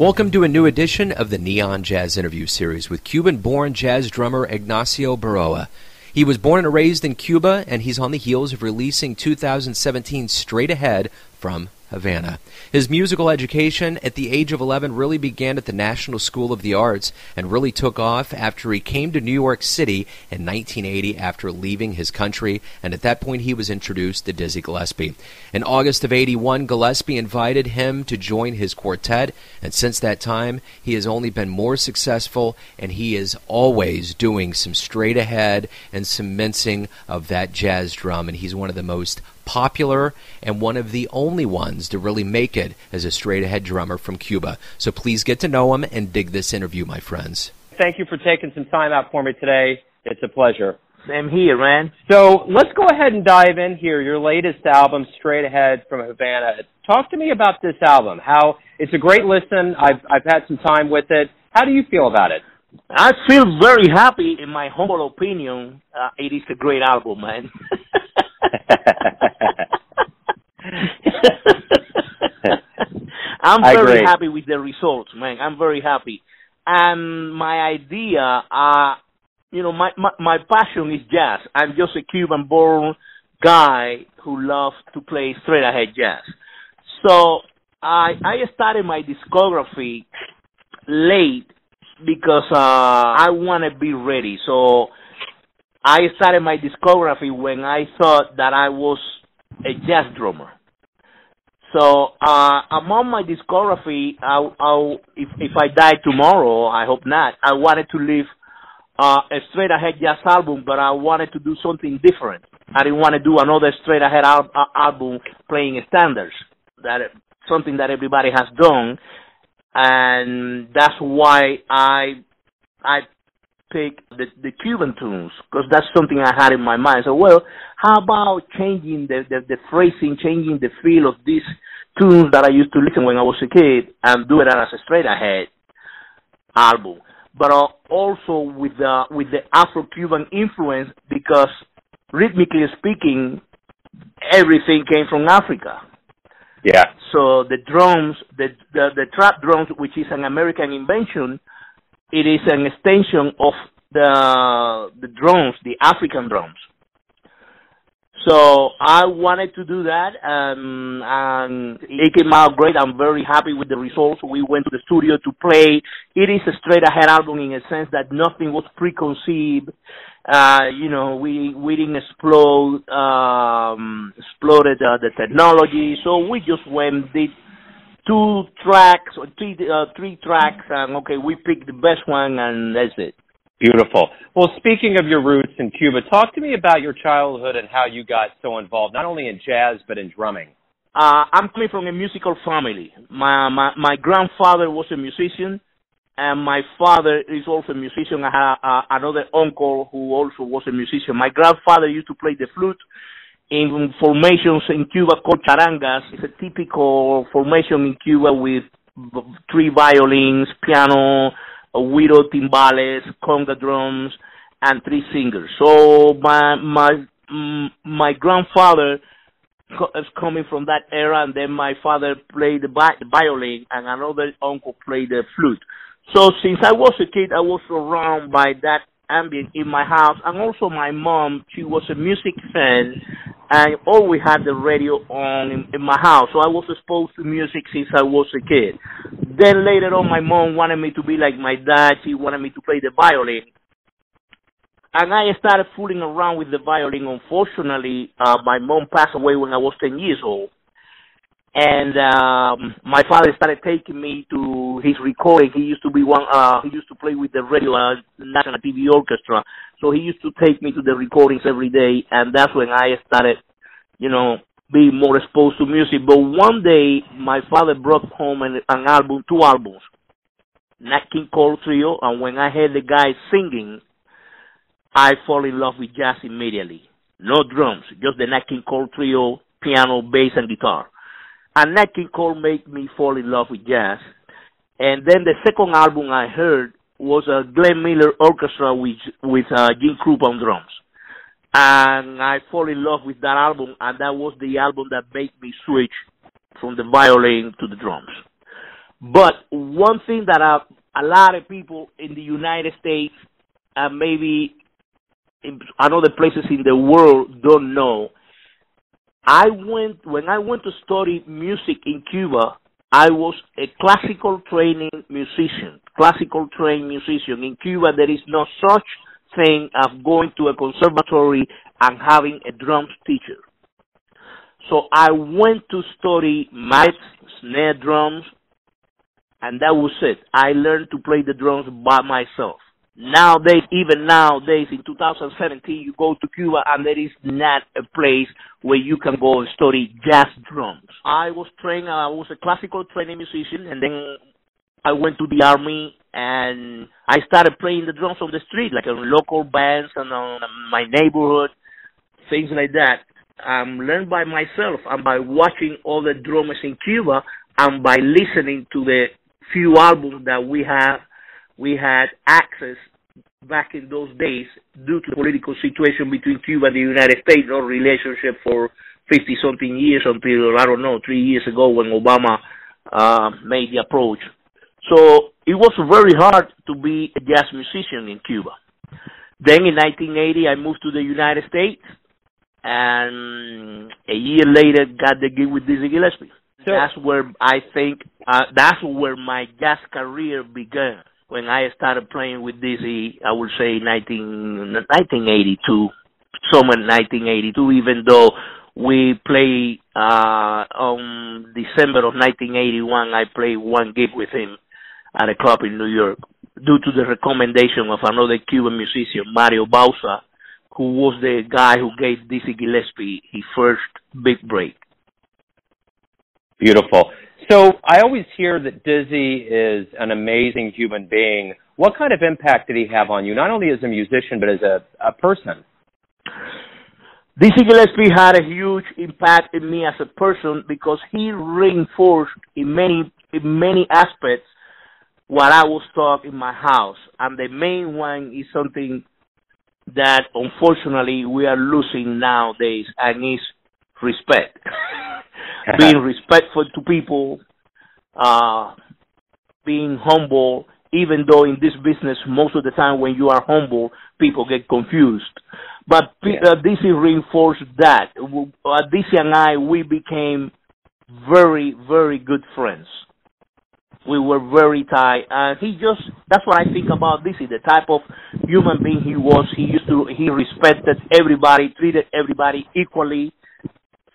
Welcome to a new edition of the Neon Jazz Interview Series with Cuban born jazz drummer Ignacio Berroa. He was born and raised in Cuba, and he's on the heels of releasing 2017 Straight Ahead from Havana. His musical education at the age of 11 really began at the National School of the Arts and really took off after he came to New York City in 1980 after leaving his country, and at that point he was introduced to Dizzy Gillespie. In August of 81, Gillespie invited him to join his quartet, and since that time he has only been more successful and he is always doing some straight ahead and some mincing of that jazz drum, and he's one of the most popular and one of the only ones to really make it as a straight ahead drummer from Cuba. So please get to know him and dig this interview, my friends. Thank you for taking some time out for me today. It's a pleasure. Same here, man. So let's go ahead and dive in here. Your latest album, Straight Ahead from Havana. Talk to me about this album. How it's a great listen. I've I've had some time with it. How do you feel about it? I feel very happy. In my humble opinion, uh, it is a great album, man. I'm very happy with the results, man. I'm very happy. And my idea, uh, you know, my, my, my passion is jazz. I'm just a Cuban born guy who loves to play straight ahead jazz. So I, I started my discography late because, uh, I want to be ready. So I started my discography when I thought that I was a jazz drummer. So uh, among my discography, I'll, I'll, if if I die tomorrow, I hope not. I wanted to leave uh, a straight ahead jazz album, but I wanted to do something different. I didn't want to do another straight ahead al- album playing standards. That something that everybody has done, and that's why I I pick the, the Cuban tunes because that's something I had in my mind. So, well, how about changing the, the, the phrasing, changing the feel of these tunes that I used to listen when I was a kid and do it as a straight ahead album, but uh, also with the with the Afro-Cuban influence because rhythmically speaking, everything came from Africa. Yeah. So the drums, the, the the trap drums, which is an American invention, it is an extension of the the drums, the African drums. So I wanted to do that, um, and it came out great. I'm very happy with the results. We went to the studio to play. It is a straight ahead album in a sense that nothing was preconceived. Uh, you know, we we didn't explode um, exploded uh, the technology, so we just went did two tracks or three uh, three tracks, and okay, we pick the best one, and that's it. Beautiful. Well, speaking of your roots in Cuba, talk to me about your childhood and how you got so involved, not only in jazz but in drumming. Uh, I'm coming from a musical family. My my my grandfather was a musician, and my father is also a musician. I have uh, another uncle who also was a musician. My grandfather used to play the flute in formations in Cuba called charangas. It's a typical formation in Cuba with three violins, piano, a widow timbales, conga drums, and three singers. So my my mm, my grandfather is coming from that era, and then my father played the, the violin, and another uncle played the flute. So since I was a kid, I was surrounded by that ambient in my house, and also my mom. She was a music fan, and always had the radio on in, in, my house. So I was exposed to music since I was a kid. Then later on, my mom wanted me to be like my dad. She wanted me to play the violin. And I started fooling around with the violin. Unfortunately, uh, my mom passed away when I was 10 years old. And um, my father started taking me to his recording. He used to be one. Uh, he used to play with the uh, national TV orchestra. So he used to take me to the recordings every day, and that's when I started, you know, being more exposed to music. But one day, my father brought home an, an album, two albums, Nat King Cole Trio, and when I heard the guy singing, I fall in love with jazz immediately. No drums, just the Nat King Cole Trio, piano, bass, and guitar and Nat King Cole made me fall in love with jazz. And then the second album I heard was a Glenn Miller orchestra with with uh, Gene Krupa on drums, and I fall in love with that album, and that was the album that made me switch from the violin to the drums. But one thing that a, a lot of people in the United States and maybe in other places in the world don't know. I went when I went to study music in Cuba. I was a classical training musician, classical trained musician. In Cuba, there is no such thing as going to a conservatory and having a drums teacher. So I went to study math, snare drums, and that was it. I learned to play the drums by myself. Nowadays, even nowadays in 2017, you go to Cuba and there is not a place where you can go and study jazz drums. I was trained, I was a classical training musician and then I went to the army and I started playing the drums on the street, like on local bands and on my neighborhood, things like that. Um, learned by myself and by watching all the drummers in Cuba and by listening to the few albums that we have we had access back in those days due to the political situation between Cuba and the United States, no relationship for 50 something years until, I don't know, three years ago when Obama uh, made the approach. So it was very hard to be a jazz musician in Cuba. Then in 1980, I moved to the United States, and a year later, got the gig with Dizzy Gillespie. So, that's where I think uh, that's where my jazz career began when I started playing with Dizzy, I would say 19, 1982, somewhere 1982, even though we play uh, on December of 1981, I played one gig with him at a club in New York due to the recommendation of another Cuban musician, Mario Bauza, who was the guy who gave Dizzy Gillespie his first big break. Beautiful. So I always hear that Dizzy is an amazing human being. What kind of impact did he have on you, not only as a musician but as a, a person? Dizzy Gillespie had a huge impact in me as a person because he reinforced in many in many aspects what I was taught in my house, and the main one is something that unfortunately we are losing nowadays, and is respect. being respectful to people, uh, being humble, even though in this business, most of the time when you are humble, people get confused. But yeah. uh, reinforced that. Uh, Dizzy and I, we became very, very good friends. We were very tight, and he just, that's what I think about Dizzy, the type of human being he was. He used to, he respected everybody, treated everybody equally,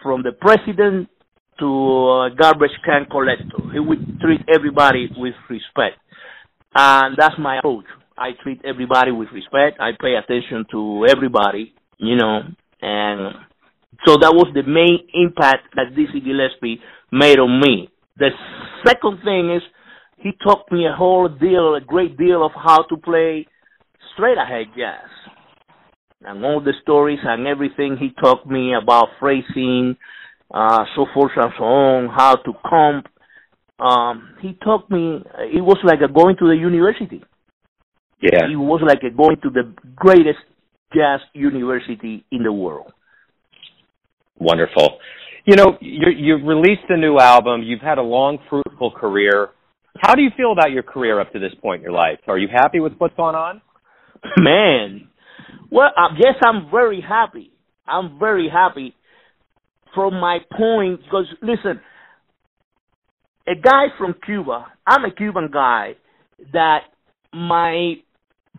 from the president to a garbage can collector. He would treat everybody with respect. And that's my approach. I treat everybody with respect. I pay attention to everybody, you know, and so that was the main impact that Dizzy Gillespie made on me. The second thing is he taught me a whole deal, a great deal of how to play straight ahead jazz. And all the stories and everything he taught me about phrasing, uh, so forth and so on, how to comp. Um, he taught me, it was like a going to the university. Yeah. It was like a going to the greatest jazz university in the world. Wonderful. You know, you you've released a new album. You've had a long, fruitful career. How do you feel about your career up to this point in your life? Are you happy with what's gone on? Man, well, I guess I'm very happy. I'm very happy from my point because listen, a guy from Cuba, I'm a Cuban guy that my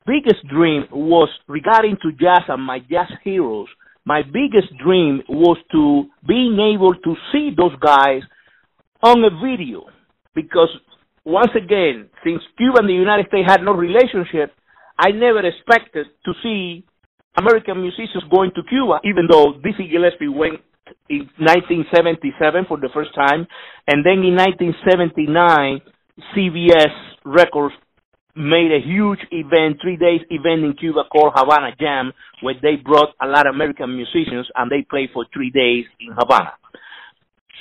biggest dream was regarding to jazz and my jazz heroes. My biggest dream was to being able to see those guys on a video because once again, since Cuba and the United States had no relationship, I never expected to see American musicians going to Cuba, even though Dizzy Gillespie went in 1977 for the first time, and then in 1979, CBS Records made a huge event, three days event in Cuba called Havana Jam, where they brought a lot of American musicians and they played for three days in Havana.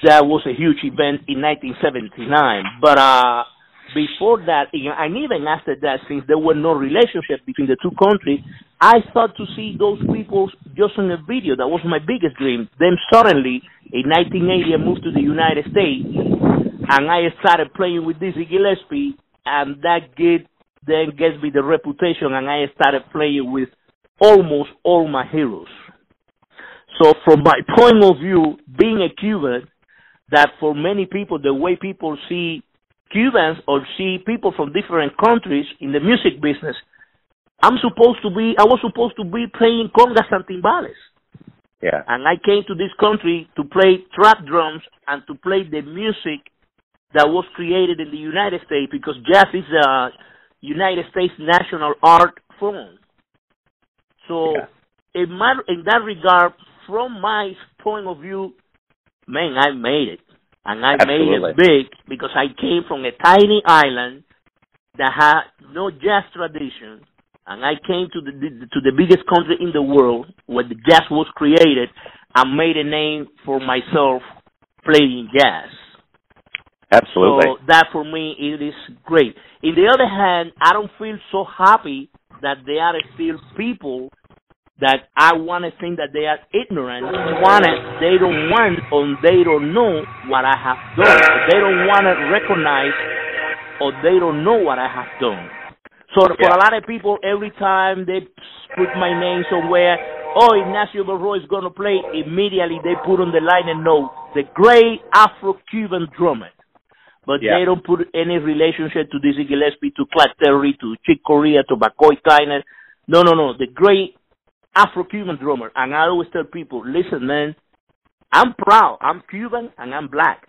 That was a huge event in 1979. But uh, before that, and even after that, since there were no relationship between the two countries, I thought to see those people just in a video. That was my biggest dream. Then suddenly, in 1980, I moved to the United States, and I started playing with Dizzy Gillespie, and that get then gave me the reputation, and I started playing with almost all my heroes. So, from my point of view, being a Cuban, that for many people, the way people see Cubans or see people from different countries in the music business, I'm supposed to be, I was supposed to be playing congas and timbales. Yeah. And I came to this country to play trap drums and to play the music that was created in the United States because jazz is a United States national art form. So, yeah. in, my, in that regard, from my point of view, man, I made it. And I Absolutely. made it big because I came from a tiny island that had no jazz tradition. And I came to the to the biggest country in the world where the jazz was created and made a name for myself playing jazz. Absolutely. So that for me it is great. In the other hand, I don't feel so happy that there are still people that I want to think that they are ignorant, They want it, they don't want or they don't know what I have done. They don't want to recognize or they don't know what I have done. So for Yeah. a lot of people, every time they put my name somewhere, oh, Ignacio Berroa is going to play, immediately they put on the line and note, the great Afro-Cuban drummer. But Yeah. they don't put any relationship to Dizzy Gillespie, to Clark Terry, to Chick Corea, to McCoy Tyner. No, no, no. The great Afro-Cuban drummer. And I always tell people, listen, man, I'm proud. I'm Cuban and I'm black.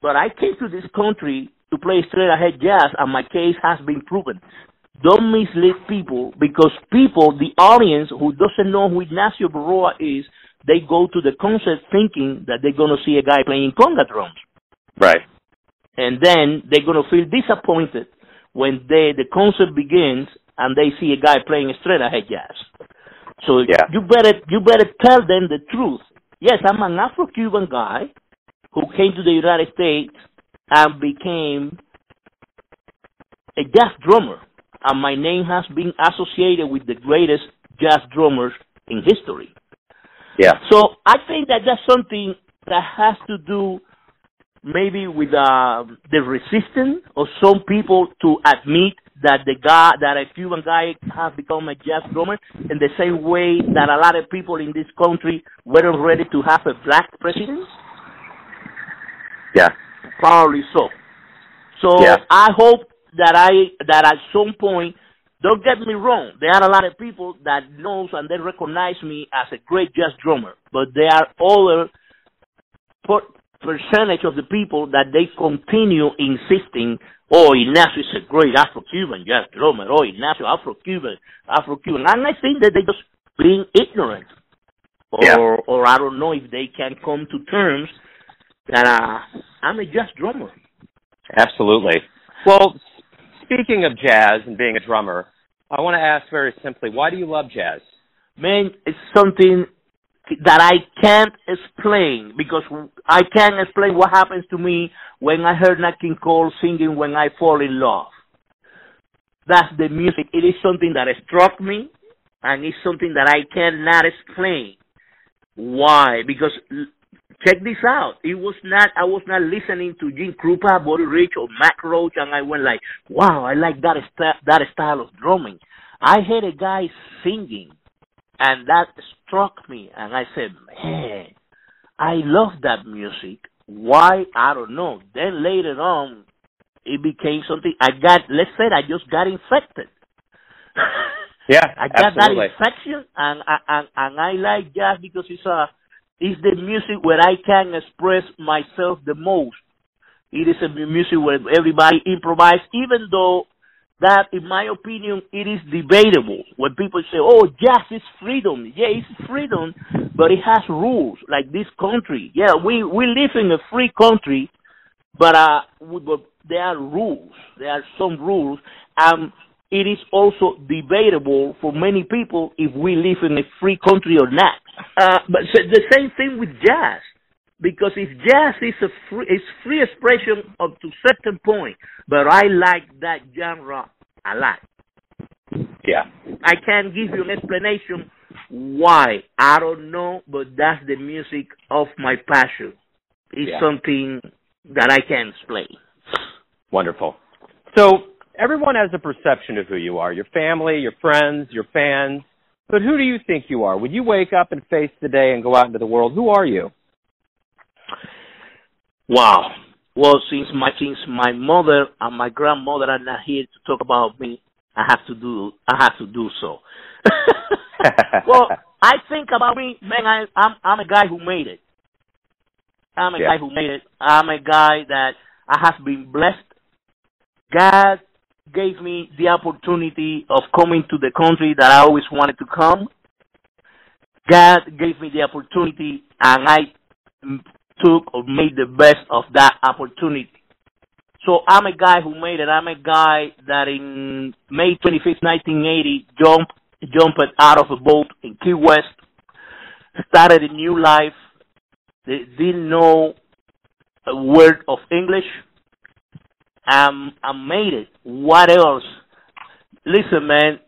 But I came to this country to play straight ahead jazz, and my case has been proven. Don't mislead people because people, the audience who doesn't know who Ignacio Berroa is, they go to the concert thinking that they're going to see a guy playing conga drums. right. And then they're going to feel disappointed when they, the concert begins and they see a guy playing straight ahead jazz. So Yeah. you better you better tell them the truth. Yes, I'm an Afro-Cuban guy who came to the United States and became a jazz drummer, and my name has been associated with the greatest jazz drummers in history. Yeah. So I think that that's something that has to do maybe with uh, the resistance of some people to admit that the guy that a Cuban guy has become a jazz drummer in the same way that a lot of people in this country weren't ready to have a black president. Yeah. Probably so. So Yeah. I hope that I that at some point, don't get me wrong, there are a lot of people that knows and they recognize me as a great jazz drummer, but there are other per- percentage of the people that they continue insisting, oh, Ignacio is a great Afro-Cuban jazz drummer, oh, Ignacio Afro-Cuban, Afro-Cuban, and I think that they just being ignorant, or Yeah. or I don't know if they can come to terms that uh, I'm a jazz drummer. Absolutely. Well, speaking of jazz and being a drummer, I want to ask very simply, why do you love jazz? Man, it's something that I can't explain because I can't explain what happens to me when I heard Nat King Cole singing "When I Fall in Love." That's the music. It is something that struck me, and it's something that I cannot explain. Why? Because check this out. It was not. I was not listening to Gene Krupa, Buddy Rich, or Max Roach, and I went like, "Wow, I like that st- that style of drumming." I heard a guy singing, and that struck me, and I said, "Man, I love that music." Why? I don't know. Then later on, it became something. I got. Let's say I just got infected. Yeah, I got absolutely. that infection, and and and I like jazz because it's a it's the music where I can express myself the most. It is a music where everybody improvise, even though that, in my opinion, it is debatable. When people say, "Oh, jazz is freedom," yeah, it's freedom, but it has rules. Like this country, yeah, we we live in a free country, but uh, but there are rules. There are some rules, and it is also debatable for many people if we live in a free country or not. Uh, but the same thing with jazz, because if jazz is a free, it's free expression up to certain point, but I like that genre a lot. Yeah. I can't give you an explanation why. I don't know, but that's the music of my passion. It's Yeah. something that I can't explain. Wonderful. So everyone has a perception of who you are, your family, your friends, your fans. But who do you think you are? When you wake up and face the day and go out into the world, who are you? Wow. Well, since my since my mother and my grandmother are not here to talk about me, I have to do I have to do so. well, I think about me, man. I, I'm I'm a guy who made it. I'm a Yeah. guy who made it. I'm a guy that I have been blessed. God gave me the opportunity of coming to the country that I always wanted to come. God gave me the opportunity, and I took or made the best of that opportunity. So I'm a guy who made it. I'm a guy that in May 25th, 1980, jumped jumped out of a boat in Key West, started a new life. They didn't know a word of English. Um, I made it. What else? Listen, man.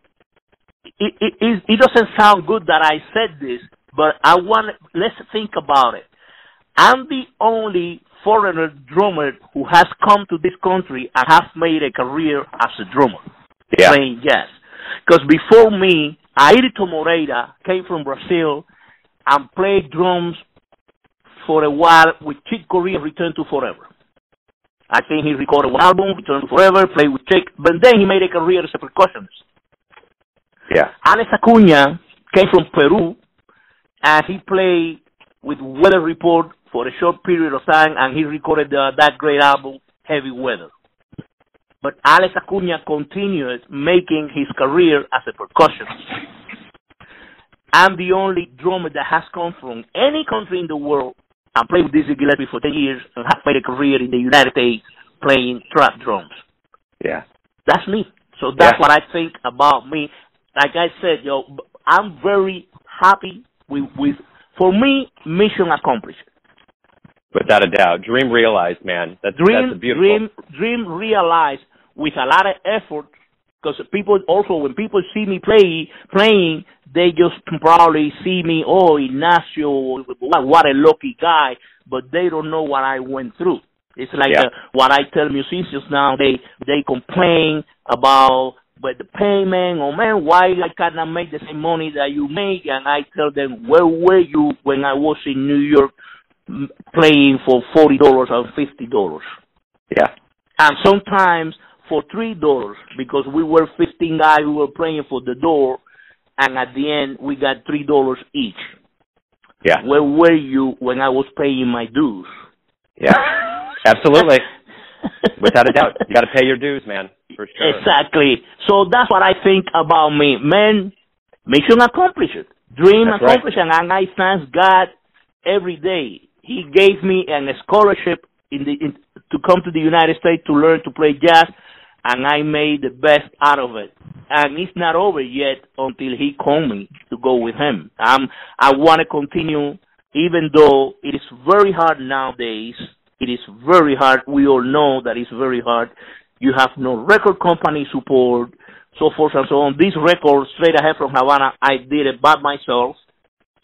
It, it, it, it doesn't sound good that I said this, but I want. Let's think about it. I'm the only foreigner drummer who has come to this country and has made a career as a drummer playing jazz. Because before me, Airto Moreira came from Brazil and played drums for a while with Chick Corea Return to Forever. I think he recorded one album, Return to Forever, played with Chick, but then he made a career as a percussionist. Yeah. Alex Acuna came from Peru and he played with Weather Report for a short period of time and he recorded uh, that great album, Heavy Weather. But Alex Acuna continued making his career as a percussionist. I'm the only drummer that has come from any country in the world and played with Dizzy Gillespie for 10 years and have made a career in the United States playing trap drums. Yeah. That's me. So that's Yeah. what I think about me. Like I said, yo, I'm very happy with, with for me, mission accomplished. Without a doubt. Dream realized, man. That's, Dream, that's a beautiful. dream, dream realized with a lot of effort. Because people also, when people see me play playing, they just probably see me, oh, Ignacio, what, what a lucky guy, but they don't know what I went through. It's like Yeah. uh, what I tell musicians now. They they complain about but the payment or man, why I cannot make the same money that you make? And I tell them, where were you when I was in New York playing for forty dollars or fifty dollars? Yeah. and sometimes for three dollars because we were fifteen guys who were playing for the door, and at the end we got three dollars each. Yeah. Where were you when I was paying my dues? Yeah. Absolutely. Without a doubt. You got to pay your dues, man. For sure. Exactly. So that's what I think about me, man. Mission accomplished. Dream That's right. accomplished, and I thank God every day. He gave me an scholarship in the in, to come to the United States to learn to play jazz, and I made the best out of it. And it's not over yet until he called me to go with him. Um, I want to continue, even though it is very hard nowadays. It is very hard. We all know that it's very hard. You have no record company support, so forth and so on. This record, straight ahead from Havana, I did it by myself.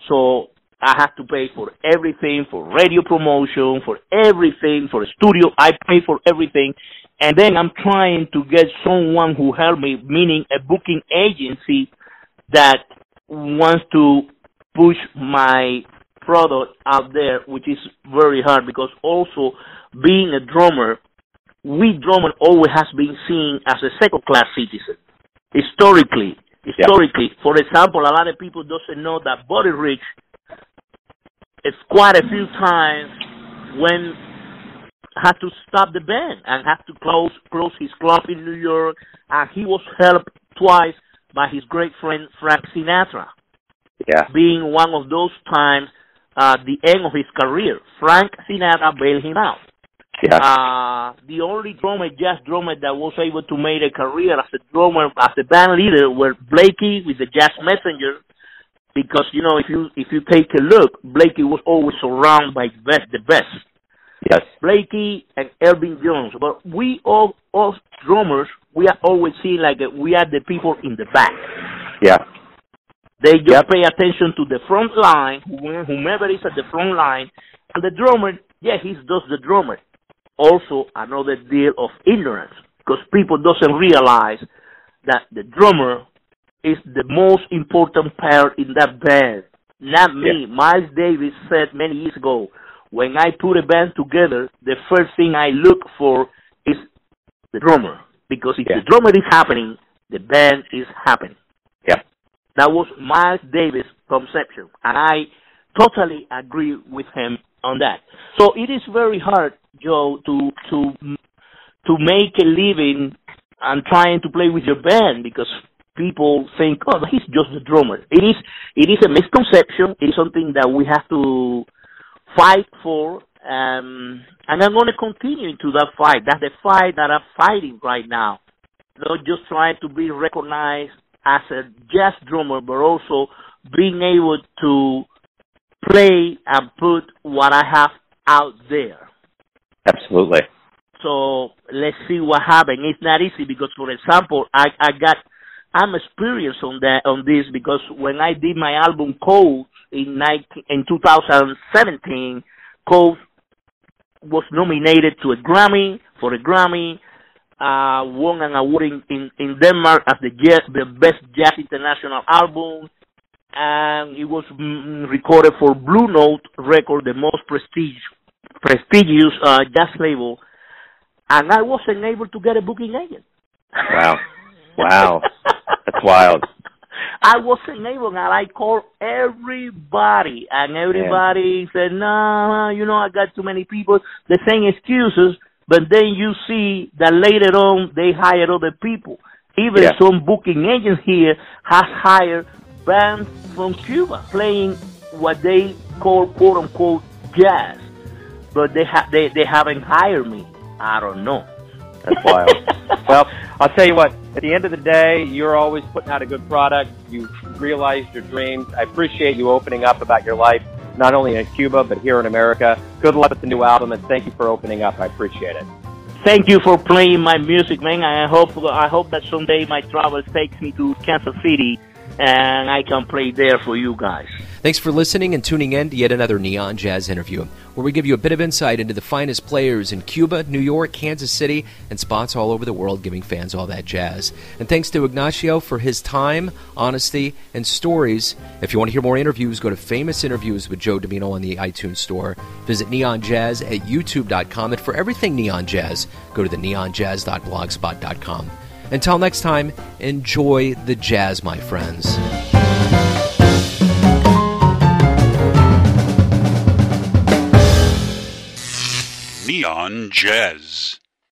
So I have to pay for everything, for radio promotion, for everything, for studio. I pay for everything. And then I'm trying to get someone who help me, meaning a booking agency that wants to push my product out there, which is very hard because also being a drummer, we drummer always has been seen as a second class citizen. Historically, historically, for example, a lot of people doesn't know that Buddy Rich it's quite a few times when had to stop the band and had to close close his club in New York and he was helped twice by his great friend Frank Sinatra Yeah. being one of those times uh the end of his career. Frank Sinatra bailed him out. Yeah. Uh the only drummer, jazz drummer that was able to make a career as a drummer, as a band leader were Blakey with the Jazz Messenger because you know if you if you take a look, Blakey was always surrounded by the best the best. yes. Blakey and Elvin Jones. But we all, all drummers, we are always seen like uh, we are the people in the back. Yeah. They just Yep. pay attention to the front line, whomever is at the front line, and the drummer, yeah, he's just the drummer. also another deal of ignorance because people doesn't realize that the drummer is the most important part in that band. Not me. Yeah. Miles Davis said many years ago, when I put a band together, the first thing I look for is the drummer. Because if yeah. the drummer is happening, the band is happening. Yeah. That was Miles Davis' conception. And I totally agree with him on that. So it is very hard, Joe, to to to make a living and trying to play with your band because people think, oh, he's just a drummer. It is it is a misconception. It is something that we have to fight for. Um, and I'm going to continue into that fight. That's the fight that I'm fighting right now. Not just trying to be recognized as a jazz drummer, but also being able to play and put what I have out there. Absolutely. So let's see what happens. It's not easy because, for example, I I got I'm experienced on that on this because when I did my album Code in 19, in 2017, Code was nominated to a Grammy for a Grammy, uh, won an award in, in, in Denmark as the jazz, the best jazz international album, and it was mm, recorded for Blue Note Record, the most prestige, prestigious uh, jazz label, and I wasn't able to get a booking agent. Wow, wow, wild. I wasn't able, and I called everybody, and everybody yeah. said, "No, you know, I got too many people." The same excuses, but then you see that later on they hired other people. Even yeah. some booking agents here has hired bands from Cuba playing what they call quote unquote jazz, but they ha- they they haven't hired me. I don't know. That's wild. well, I'll tell you what. At the end of the day, you're always putting out a good product. You've realized your dreams. I appreciate you opening up about your life, not only in Cuba but here in America. Good luck with the new album, and thank you for opening up. I appreciate it. Thank you for playing my music, man. I hope I hope that someday my travels takes me to Kansas City and I can play there for you guys. Thanks for listening and tuning in to yet another Neon Jazz interview, where we give you a bit of insight into the finest players in Cuba, New York, Kansas City, and spots all over the world, giving fans all that jazz. And thanks to Ignacio for his time, honesty, and stories. If you want to hear more interviews, go to Famous Interviews with Joe Dimino on the iTunes Store. Visit Neon Jazz at YouTube.com, and for everything Neon Jazz, go to the neonjazz.blogspot.com. Until next time, enjoy the jazz, my friends. Neon Jazz.